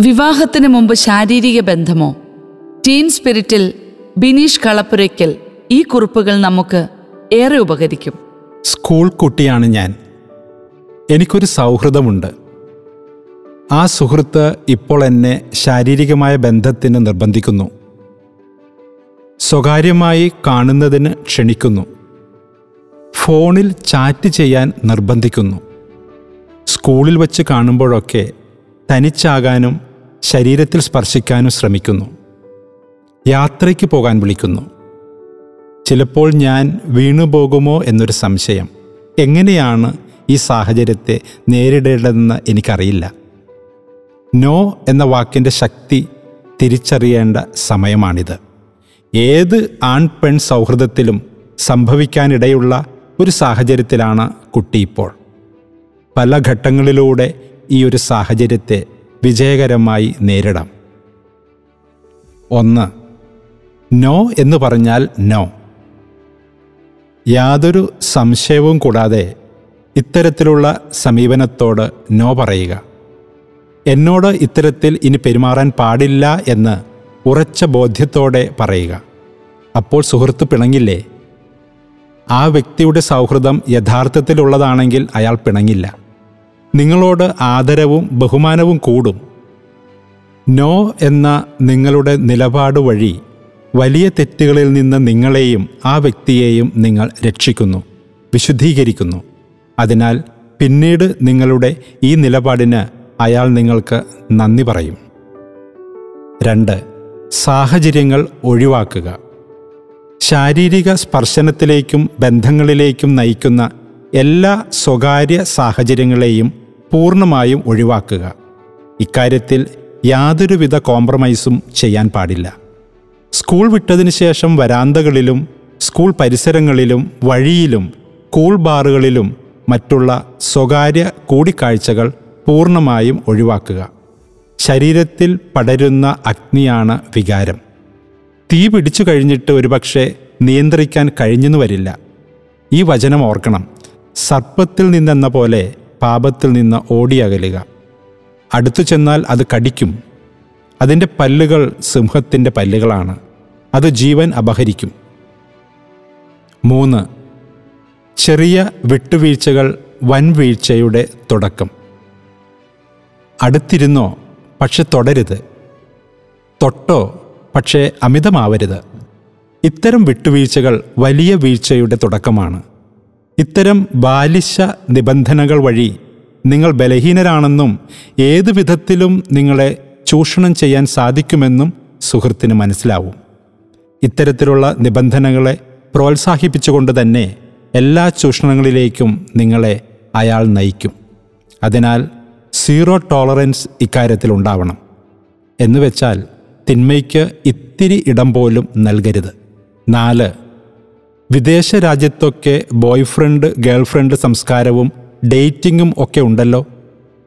വിവാഹത്തിന് മുമ്പ് ശാരീരിക ബന്ധമോ? ടീൻ സ്പിരിറ്റിൽ ബിനീഷ് കളപ്പുരയ്ക്കൽ ഈ കുറിപ്പുകൾ നമുക്ക് ഏറെ ഉപകരിക്കും. സ്കൂൾ കുട്ടിയാണ് ഞാൻ. എനിക്കൊരു സൗഹൃദമുണ്ട്. ആ സുഹൃത്ത് ഇപ്പോൾ എന്നെ ശാരീരികമായ ബന്ധത്തിന് നിർബന്ധിക്കുന്നു. സ്വകാര്യമായി കാണുന്നതിന് ക്ഷണിക്കുന്നു. ഫോണിൽ ചാറ്റ് ചെയ്യാൻ നിർബന്ധിക്കുന്നു. സ്കൂളിൽ വച്ച് കാണുമ്പോഴൊക്കെ തനിച്ചാകാനും ശരീരത്തിൽ സ്പർശിക്കാനും ശ്രമിക്കുന്നു. യാത്രയ്ക്ക് പോകാൻ വിളിക്കുന്നു. ചിലപ്പോൾ ഞാൻ വീണുപോകുമോ എന്നൊരു സംശയം. എങ്ങനെയാണ് ഈ സാഹചര്യത്തെ നേരിടേണ്ടതെന്ന് എനിക്കറിയില്ല. നോ എന്ന വാക്കിന്റെ ശക്തി തിരിച്ചറിയേണ്ട സമയമാണിത്. ഏത് ആൺ പെൺ സൗഹൃദത്തിലും സംഭവിക്കാനിടയുള്ള ഒരു സാഹചര്യത്തിലാണ് കുട്ടി ഇപ്പോൾ. പല ഘട്ടങ്ങളിലൂടെ ഈ ഒരു സാഹചര്യത്തെ വിജയകരമായി നേരിടാം. ഒന്ന് നോ എന്ന് പറഞ്ഞാൽ നോ. യാതൊരു സംശയവും കൂടാതെ ഇത്തരത്തിലുള്ള സമീപനത്തോട് നോ പറയുക. എന്നോട് ഇത്തരത്തിൽ ഇനി പെരുമാറാൻ പാടില്ല എന്ന് ഉറച്ച ബോധ്യത്തോടെ പറയുക. അപ്പോൾ സുഹൃത്ത് പിണങ്ങില്ലേ? ആ വ്യക്തിയുടെ സൗഹൃദം യഥാർത്ഥത്തിലുള്ളതാണെങ്കിൽ അയാൾ പിണങ്ങില്ല. നിങ്ങളോട് ആദരവും ബഹുമാനവും കൂടും. നോ എന്ന നിങ്ങളുടെ നിലപാട് വഴി വലിയ തെറ്റുകളിൽ നിന്ന് നിങ്ങളെയും ആ വ്യക്തിയെയും നിങ്ങൾ രക്ഷിക്കുന്നു വിശുദ്ധീകരിക്കുന്നു. അതിനാൽ പിന്നീട് നിങ്ങളുടെ ഈ നിലപാടിന് അയാൾ നിങ്ങൾക്ക് നന്ദി പറയും. രണ്ട് സാഹചര്യങ്ങൾ ഒഴിവാക്കുക. ശാരീരിക സ്പർശനത്തിലേക്കും ബന്ധങ്ങളിലേക്കും നയിക്കുന്ന എല്ലാ സ്വകാര്യ സാഹചര്യങ്ങളെയും പൂർണമായും ഒഴിവാക്കുക. ഇക്കാര്യത്തിൽ യാതൊരുവിധ കോംപ്രമൈസും ചെയ്യാൻ പാടില്ല. സ്കൂൾ വിട്ടതിന് ശേഷം വരാന്തകളിലും സ്കൂൾ പരിസരങ്ങളിലും വഴിയിലും കൂൾ ബാറുകളിലും മറ്റുള്ള സ്വകാര്യ കൂടിക്കാഴ്ചകൾ പൂർണമായും ഒഴിവാക്കുക. ശരീരത്തിൽ പടരുന്ന അഗ്നിയാണ് വികാരം. തീ പിടിച്ചു കഴിഞ്ഞിട്ട് ഒരുപക്ഷെ നിയന്ത്രിക്കാൻ കഴിഞ്ഞെന്നു വരില്ല. ഈ വചനം ഓർക്കണം. സർപ്പത്തിൽ നിന്നെന്ന പോലെ പാപത്തിൽ നിന്ന് ഓടിയകലുക അടുത്തു ചെന്നാൽ അത് കടിക്കും. അതിന്റെ പല്ലുകൾ സിംഹത്തിന്റെ പല്ലുകളാണ്. അത് ജീവൻ അപഹരിക്കും. മൂന്ന്. ചെറിയ വിട്ടുവീഴ്ചകൾ വൻ വീഴ്ചയുടെ തുടക്കം. അടുത്തിരുന്നോ പക്ഷെ തുടരുത്. തൊട്ടോ പക്ഷേ അമിതമാവരുത്. ഇത്തരം വിട്ടുവീഴ്ചകൾ വലിയ വീഴ്ചയുടെ തുടക്കമാണ്. ഇത്തരം ബാലിശ നിബന്ധനകൾ വഴി നിങ്ങൾ ബലഹീനരാണെന്നും ഏതു വിധത്തിലും നിങ്ങളെ ചൂഷണം ചെയ്യാൻ സാധിക്കുമെന്നും സുഹൃത്തിന് മനസ്സിലാവും. ഇത്തരത്തിലുള്ള നിബന്ധനകളെ പ്രോത്സാഹിപ്പിച്ചുകൊണ്ട് തന്നെ എല്ലാ ചൂഷണങ്ങളിലേക്കും നിങ്ങളെ അയാൾ നയിക്കും. അതിനാൽ സീറോ ടോളറൻസ് ഇക്കാര്യത്തിൽ ഉണ്ടാവണം. എന്നുവെച്ചാൽ തിന്മയ്ക്ക് ഇത്തിരി ഇടം പോലും നൽകരുത്. നാല് വിദേശ രാജ്യത്തൊക്കെ ബോയ് ബോയ്ഫ്രണ്ട് ഗേൾഫ്രണ്ട് സംസ്കാരവും ഡേറ്റിങ്ങും ഒക്കെ ഉണ്ടല്ലോ.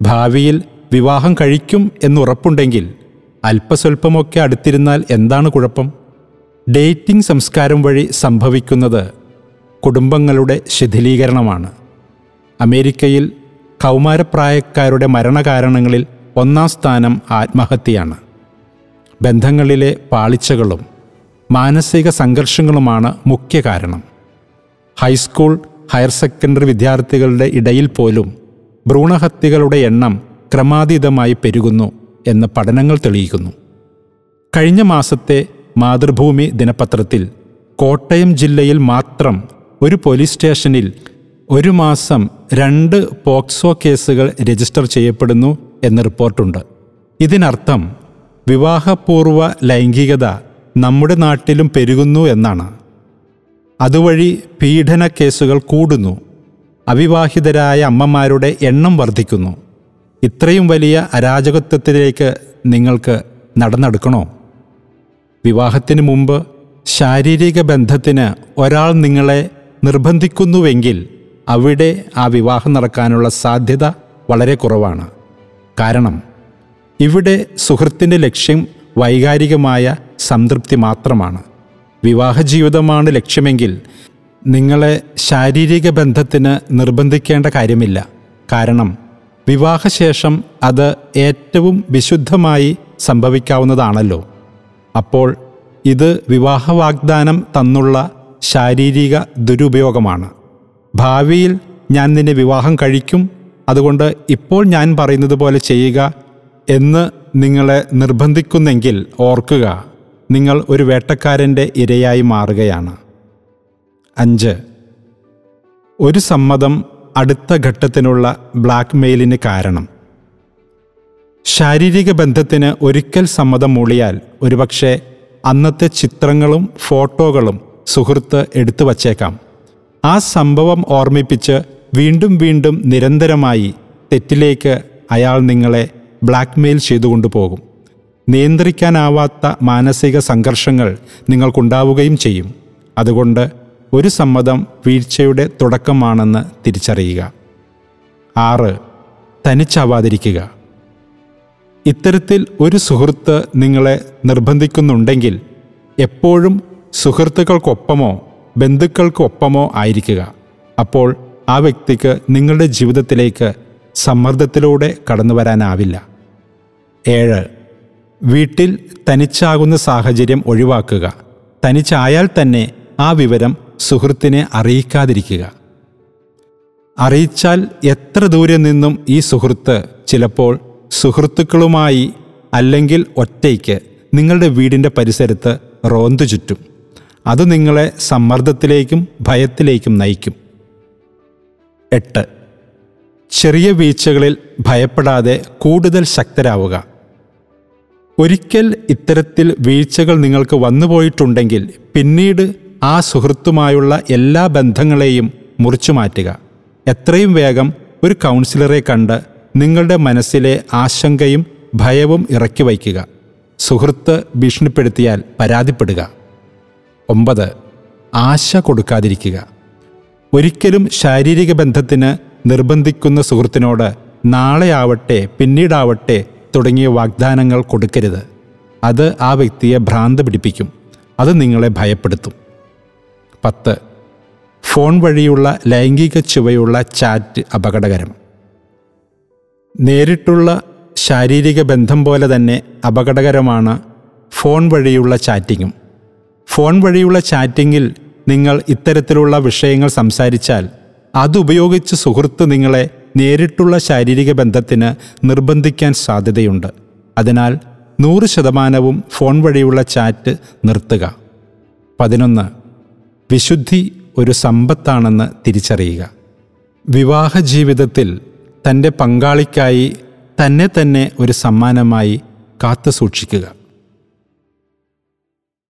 ഭാവിയിൽ വിവാഹം കഴിക്കും എന്നുറപ്പുണ്ടെങ്കിൽ അല്പസ്വല്പമൊക്കെ അടുത്തിരുന്നാൽ എന്താണ് കുഴപ്പം? ഡേറ്റിംഗ് സംസ്കാരം വഴി സംഭവിക്കുന്നത് കുടുംബങ്ങളുടെ ശിഥിലീകരണമാണ്. അമേരിക്കയിൽ കൗമാരപ്രായക്കാരുടെ മരണകാരണങ്ങളിൽ ഒന്നാം സ്ഥാനം ആത്മഹത്യയാണ്. ബന്ധങ്ങളിലെ പാളിച്ചകളും മാനസിക സംഘർഷങ്ങളുമാണ് മുഖ്യ കാരണം. ഹൈസ്കൂൾ ഹയർ സെക്കൻഡറി വിദ്യാർത്ഥികളുടെ ഇടയിൽ പോലും ഭ്രൂണഹത്യകളുടെ എണ്ണം ക്രമാതീതമായി പെരുകുന്നു എന്ന് പഠനങ്ങൾ തെളിയിക്കുന്നു. കഴിഞ്ഞ മാസത്തെ മാതൃഭൂമി ദിനപത്രത്തിൽ കോട്ടയം ജില്ലയിൽ മാത്രം ഒരു പോലീസ് സ്റ്റേഷനിൽ ഒരു മാസം രണ്ട് പോക്സോ കേസുകൾ രജിസ്റ്റർ ചെയ്യപ്പെടുന്നു എന്ന് റിപ്പോർട്ടുണ്ട്. ഇതിനർത്ഥം വിവാഹപൂർവ ലൈംഗികത നമ്മുടെ നാട്ടിലും പെരുകുന്നു എന്നാണ്. അതുവഴി പീഡന കേസുകൾ കൂടുന്നു. അവിവാഹിതരായ അമ്മമാരുടെ എണ്ണം വർദ്ധിക്കുന്നു. ഇത്രയും വലിയ അരാജകത്വത്തിലേക്ക് നിങ്ങൾക്ക് നടന്നെടുക്കണോ? വിവാഹത്തിന് മുമ്പ് ശാരീരിക ബന്ധത്തിന് ഒരാൾ നിങ്ങളെ നിർബന്ധിക്കുന്നുവെങ്കിൽ അവിടെ ആ വിവാഹം നടക്കാനുള്ള സാധ്യത വളരെ കുറവാണ്. കാരണം ഇവിടെ സുഹൃത്തിന്റെ ലക്ഷ്യം വൈകാരികമായ സംതൃപ്തി മാത്രമാണ്. വിവാഹ ജീവിതമാണ് ലക്ഷ്യമെങ്കിൽ നിങ്ങളെ ശാരീരിക ബന്ധത്തിന് നിർബന്ധിക്കേണ്ട കാര്യമില്ല. കാരണം വിവാഹശേഷം അത് ഏറ്റവും വിശുദ്ധമായി സംഭവിക്കാവുന്നതാണല്ലോ. അപ്പോൾ ഇത് വിവാഹ വാഗ്ദാനം തന്നുള്ള ശാരീരിക ദുരുപയോഗമാണ്. ഭാവിയിൽ ഞാൻ നിന്നെ വിവാഹം കഴിക്കും അതുകൊണ്ട് ഇപ്പോൾ ഞാൻ പറയുന്നത് പോലെ ചെയ്യുക എന്ന് നിങ്ങളെ നിർബന്ധിക്കുന്നെങ്കിൽ ഓർക്കുക നിങ്ങൾ ഒരു വേട്ടക്കാരന്റെ ഇരയായി മാറുകയാണ്. അഞ്ച് ഒരു സമ്മതം അടുത്ത ഘട്ടത്തിനുള്ള ബ്ലാക്ക് മെയിലിന് കാരണം. ശാരീരിക ബന്ധത്തിന് ഒരിക്കൽ സമ്മതം മൂളിയാൽ ഒരുപക്ഷെ അന്നത്തെ ചിത്രങ്ങളും ഫോട്ടോകളും സുഹൃത്ത് എടുത്തു വച്ചേക്കാം. ആ സംഭവം ഓർമ്മിപ്പിച്ച് വീണ്ടും വീണ്ടും നിരന്തരമായി തെറ്റിലേക്ക് അയാൾ നിങ്ങളെ ബ്ലാക്ക്മെയിൽ ചെയ്തുകൊണ്ട് പോകും നിയന്ത്രിക്കാനാവാത്ത മാനസിക സംഘർഷങ്ങൾ നിങ്ങൾക്കുണ്ടാവുകയും ചെയ്യും. അതുകൊണ്ട് ഒരു സമ്മതം വീഴ്ചയുടെ തുടക്കമാണെന്ന് തിരിച്ചറിയുക. ആറ് തനിച്ചാവാതിരിക്കുക. ഇത്തരത്തിൽ ഒരു സുഹൃത്ത് നിങ്ങളെ നിർബന്ധിക്കുന്നുണ്ടെങ്കിൽ എപ്പോഴും സുഹൃത്തുക്കൾക്കൊപ്പമോ ബന്ധുക്കൾക്കൊപ്പമോ ആയിരിക്കുക. അപ്പോൾ ആ വ്യക്തിക്ക് നിങ്ങളുടെ ജീവിതത്തിലേക്ക് സമ്മർദ്ദത്തിലൂടെ കടന്നു വരാനാവില്ല ഏഴ്. വീട്ടിൽ തനിച്ചാകുന്ന സാഹചര്യം ഒഴിവാക്കുക. തനിച്ചായാൽ തന്നെ ആ വിവരം സുഹൃത്തിനെ അറിയിക്കാതിരിക്കുക. അറിയിച്ചാൽ എത്ര ദൂരെ നിന്നും ഈ സുഹൃത്ത് ചിലപ്പോൾ സുഹൃത്തുക്കളുമായി അല്ലെങ്കിൽ ഒറ്റയ്ക്ക് നിങ്ങളുടെ വീടിന്റെ പരിസരത്ത് റോന്തു ചുറ്റും. അത് നിങ്ങളെ സമ്മർദ്ദത്തിലേക്കും ഭയത്തിലേക്കും നയിക്കും. എട്ട്. ചെറിയ വീഴ്ചകളിൽ ഭയപ്പെടാതെ കൂടുതൽ ശക്തരാവുക. ഒരിക്കൽ ഇത്തരത്തിൽ വീഴ്ചകൾ നിങ്ങൾക്ക് വന്നുപോയിട്ടുണ്ടെങ്കിൽ പിന്നീട് ആ സുഹൃത്തുമായുള്ള എല്ലാ ബന്ധങ്ങളെയും മുറിച്ചു മാറ്റുക. എത്രയും വേഗം ഒരു കൗൺസിലറെ കണ്ട് നിങ്ങളുടെ മനസ്സിലെ ആശങ്കയും ഭയവും ഇറക്കി വയ്ക്കുക. സുഹൃത്ത് ഭീഷണിപ്പെടുത്തിയാൽ പരാതിപ്പെടുക. ഒമ്പത് ആശ കൊടുക്കാതിരിക്കുക. ഒരിക്കലും ശാരീരിക ബന്ധത്തിന് നിർബന്ധിക്കുന്ന സുഹൃത്തിനോട് നാളെയാവട്ടെ പിന്നീടാവട്ടെ തുടങ്ങിയ വാഗ്ദാനങ്ങൾ കൊടുക്കരുത്. അത് ആ വ്യക്തിയെ ഭ്രാന്ത് പിടിപ്പിക്കും. അത് നിങ്ങളെ ഭയപ്പെടുത്തും. പത്ത്. ഫോൺ വഴിയുള്ള ലൈംഗിക ചുവയുള്ള ചാറ്റ് അപകടകരം. നേരിട്ടുള്ള ശാരീരിക ബന്ധം പോലെ തന്നെ അപകടകരമാണ് ഫോൺ വഴിയുള്ള ചാറ്റിങ്ങും. ഫോൺ വഴിയുള്ള ചാറ്റിങ്ങിൽ നിങ്ങൾ ഇത്തരത്തിലുള്ള വിഷയങ്ങൾ സംസാരിച്ചാൽ അതുപയോഗിച്ച് സുഹൃത്ത് നിങ്ങളെ നേരിട്ടുള്ള ശാരീരിക ബന്ധത്തിന് നിർബന്ധിക്കാൻ സാധ്യതയുണ്ട്. അതിനാൽ നൂറ് ശതമാനവും ഫോൺ വഴിയുള്ള ചാറ്റ് നിർത്തുക. പതിനൊന്ന് വിശുദ്ധി ഒരു സമ്പത്താണെന്ന് തിരിച്ചറിയുക. വിവാഹ ജീവിതത്തിൽ തന്റെ പങ്കാളിക്കായി തന്നെ തന്നെ ഒരു സമ്മാനമായി കാത്തു സൂക്ഷിക്കുക